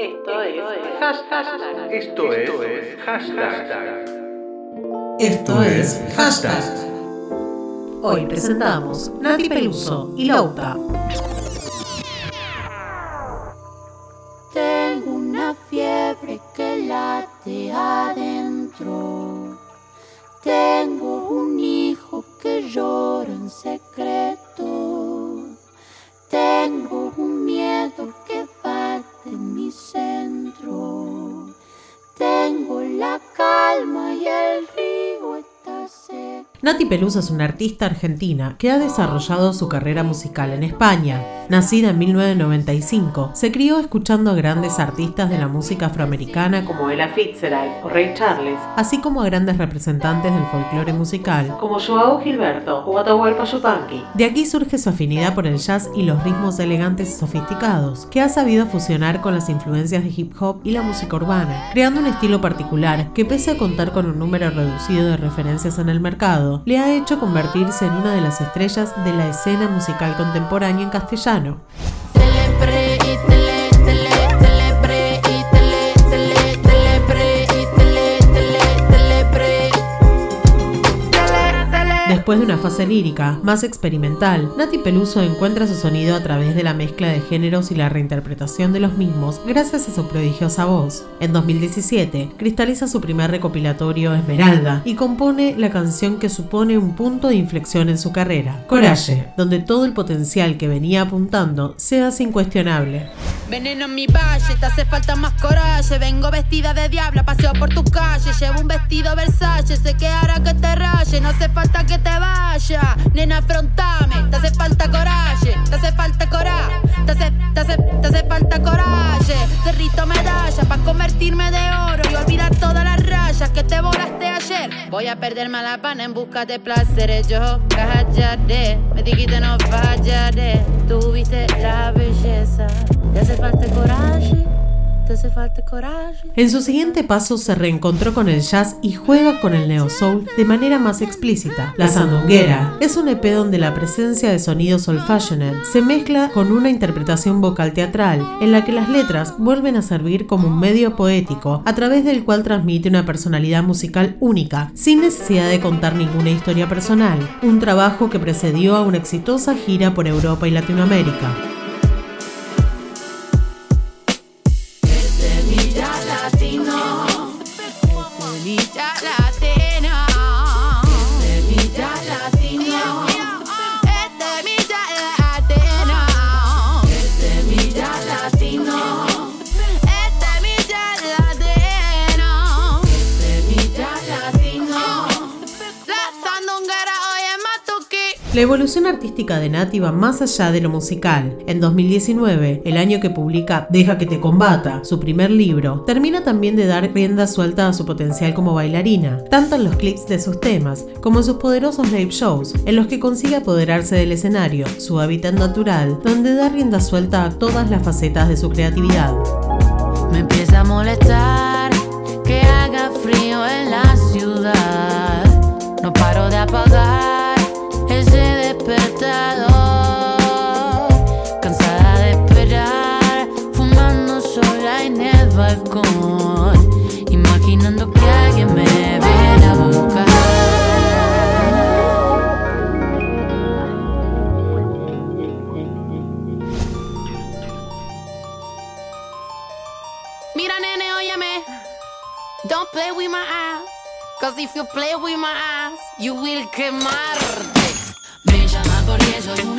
Esto es hashtag. Esto es hashtag. Esto es hashtag. Hoy presentamos Nati Peluso y Lauta. Nati Peluso es una artista argentina que ha desarrollado su carrera musical en España. Nacida en 1995, se crió escuchando a grandes artistas de la música afroamericana como Ella Fitzgerald o Ray Charles, así como a grandes representantes del folclore musical como Joao Gilberto o Atahualpa Yupanqui. De aquí surge su afinidad por el jazz y los ritmos elegantes y sofisticados, que ha sabido fusionar con las influencias de hip hop y la música urbana, creando un estilo particular que pese a contar con un número reducido de referencias en el mercado, le ha hecho convertirse en una de las estrellas de la escena musical contemporánea en castellano. humano. Después de una fase lírica más experimental, Nati Peluso encuentra su sonido a través de la mezcla de géneros y la reinterpretación de los mismos gracias a su prodigiosa voz. En 2017, cristaliza su primer recopilatorio Esmeralda y compone la canción que supone un punto de inflexión en su carrera, Coraje, donde todo el potencial que venía apuntando se hace incuestionable. Veneno en mi valle, te hace falta más coraje. Vengo vestida de diabla, paseo por tu calle. Llevo un vestido Versace, sé que hará que te No hace falta que te vaya, nena, afrontame. Te hace falta coraje, te hace falta coraje. Te hace, te hace, te hace falta coraje. Derrito medalla para convertirme de oro y olvidar todas las rayas que te volaste ayer. Voy a perderme a la pana en busca de placeres. Yo callaré, me dijiste no fallaré. Tuviste la belleza. En su siguiente paso se reencontró con el jazz y juega con el neo soul de manera más explícita. La Sandunguera es un EP donde la presencia de sonidos old fashioned se mezcla con una interpretación vocal teatral en la que las letras vuelven a servir como un medio poético a través del cual transmite una personalidad musical única, sin necesidad de contar ninguna historia personal. Un trabajo que precedió a una exitosa gira por Europa y Latinoamérica. Yeah. La evolución artística de Nati va más allá de lo musical. En 2019, el año que publica Deja que te combata, su primer libro, termina también de dar rienda suelta a su potencial como bailarina, tanto en los clips de sus temas como en sus poderosos live shows, en los que consigue apoderarse del escenario, su hábitat natural, donde da rienda suelta a todas las facetas de su creatividad. Me empieza a molestar que haga frío en la ciudad. No paro de apagar Don't play with my ass. Cause if you play with my ass, you will quemarte. Me llama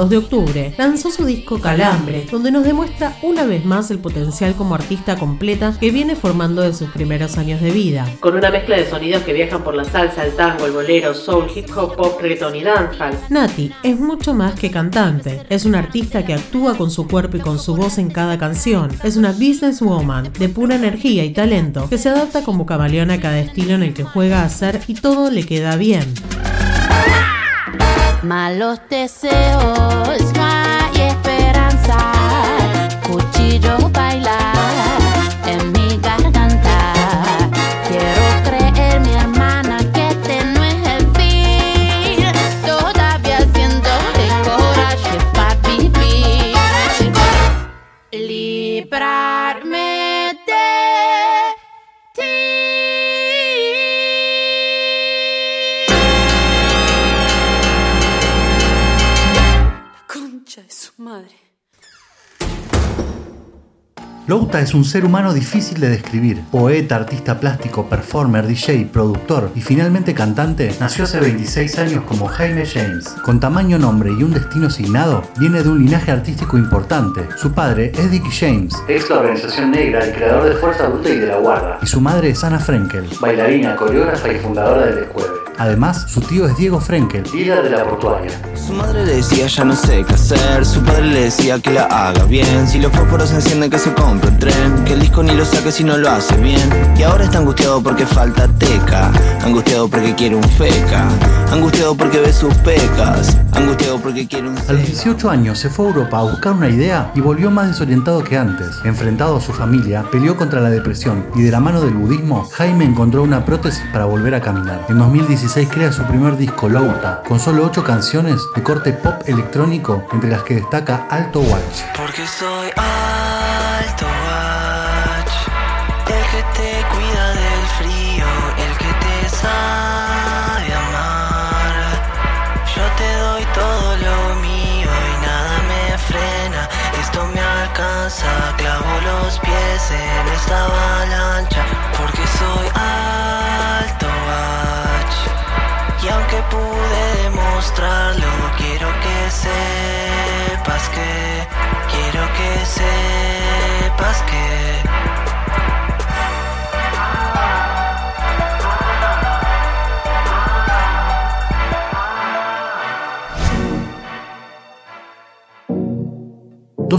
2 de octubre lanzó su disco Calambre, donde nos demuestra una vez más el potencial como artista completa que viene formando de sus primeros años de vida. Con una mezcla de sonidos que viajan por la salsa, el tango, el bolero, soul, hip hop, pop, reggaeton y dancehall. Nati es mucho más que cantante. Es una artista que actúa con su cuerpo y con su voz en cada canción. Es una businesswoman de pura energía y talento que se adapta como camaleón a cada estilo en el que juega a ser y todo le queda bien. Malos deseos, madre. Louta es un ser humano difícil de describir. Poeta, artista plástico, performer, DJ, productor y finalmente cantante, nació hace 26 años como Jaime James. Con tamaño, nombre y un destino asignado, viene de un linaje artístico importante. Su padre es Dickie James, ex la organización negra, el creador de Fuerza Bruta y de la Guarda. Y su madre es Ana Frenkel, bailarina, coreógrafa y fundadora del Escueve. Además, su tío es Diego Frenkel, líder de la portuaria. Su madre le decía ya no sé qué hacer, su padre le decía que la haga bien, si los fósforos se encienden que se compre un tren, que el disco ni lo saque si no lo hace bien. Y ahora está angustiado porque falta teca, angustiado porque quiere un feca, angustiado porque ve sus pecas, angustiado porque quiere un A los 18 años se fue a Europa a buscar una idea y volvió más desorientado que antes. Enfrentado a su familia, peleó contra la depresión y de la mano del budismo, Jaime encontró una prótesis para volver a caminar. En 2016 crea su primer disco, Louta, con solo 8 canciones de corte pop electrónico, entre las que destaca Alto Watch. Porque soy alto watch, el que te cuida del frío, el que te sabe amar. Yo te doy todo lo mío y nada me frena. Esto me alcanza, clavo los pies en esta avalancha. Porque soy demostrarlo, quiero que sepas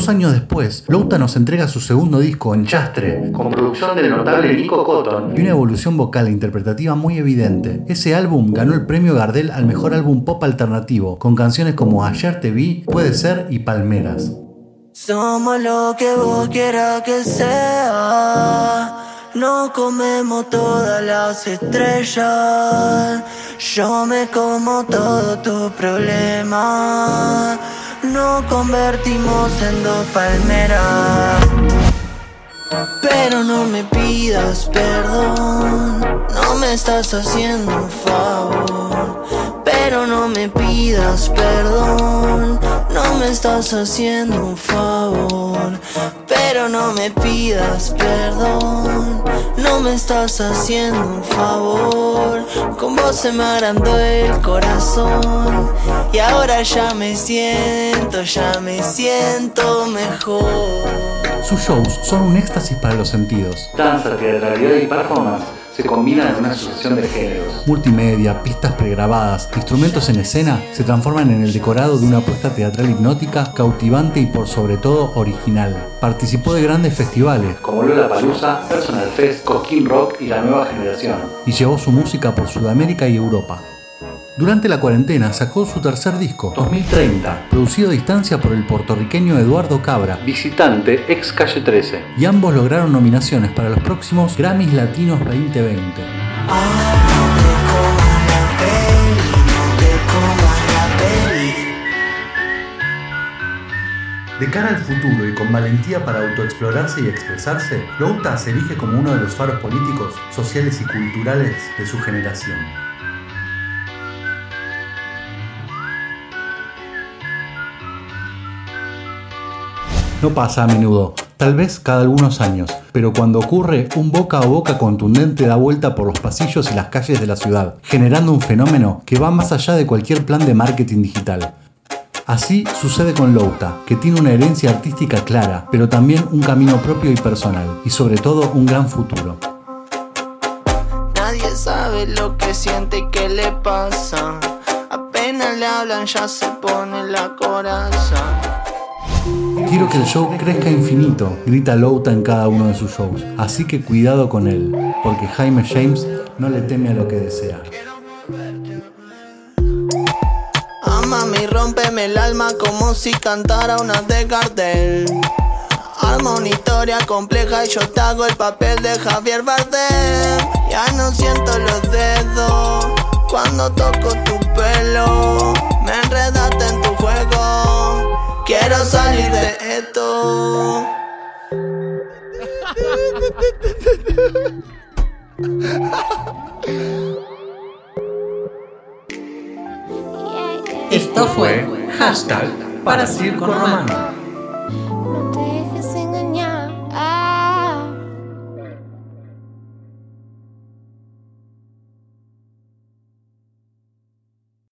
Dos años después, Louta nos entrega su segundo disco, Enchastre, con producción del notable Nico Cotton y una evolución vocal e interpretativa muy evidente. Ese álbum ganó el premio Gardel al mejor álbum pop alternativo, con canciones como Ayer te vi, Puede ser y Palmeras. Somos lo que vos quieras que sea. No comemos todas las estrellas. Yo me como todo tu problema. No convertimos en dos palmeras. Pero no me pidas perdón, no me estás haciendo un favor. Pero no me pidas perdón, no me estás haciendo un favor. Pero no me pidas perdón, no me estás haciendo un favor. Con vos se me agrandó el corazón y ahora ya me siento, ya me siento mejor. Sus shows son un éxtasis para los sentidos. Danza, teatralidad y performance se combinan en una sucesión de géneros. Multimedia, pistas pregrabadas, instrumentos en escena se transforman en el decorado de una apuesta teatral hipnótica, cautivante y por sobre todo original. Participó de grandes festivales como Lola Palusa, Personal Fest, Cosquín Rock y La Nueva Generación y llevó su música por Sudamérica y Europa. Durante la cuarentena sacó su tercer disco, 2030, producido a distancia por el puertorriqueño Eduardo Cabra, visitante ex Calle 13, y ambos lograron nominaciones para los próximos Grammys Latinos 2020. De cara al futuro y con valentía para autoexplorarse y expresarse, Louta se erige como uno de los faros políticos, sociales y culturales de su generación. No pasa a menudo, tal vez cada algunos años, pero cuando ocurre, un boca a boca contundente da vuelta por los pasillos y las calles de la ciudad, generando un fenómeno que va más allá de cualquier plan de marketing digital. Así sucede con Louta, que tiene una herencia artística clara, pero también un camino propio y personal, y sobre todo un gran futuro. Nadie sabe lo que siente y qué le pasa. Apenas le hablan ya se pone la coraza. Quiero que el show crezca infinito, grita Louta en cada uno de sus shows. Así que cuidado con él, porque Jaime James no le teme a lo que desea. Amame y rómpeme el alma como si cantara una de Gardel. Arma una historia compleja y yo te hago el papel de Javier Bardem. Ya no siento los dedos cuando toco tu pelo. Me enredaste en tu juego. Quiero salir de esto. Esto fue Hashtag para Circo Romano.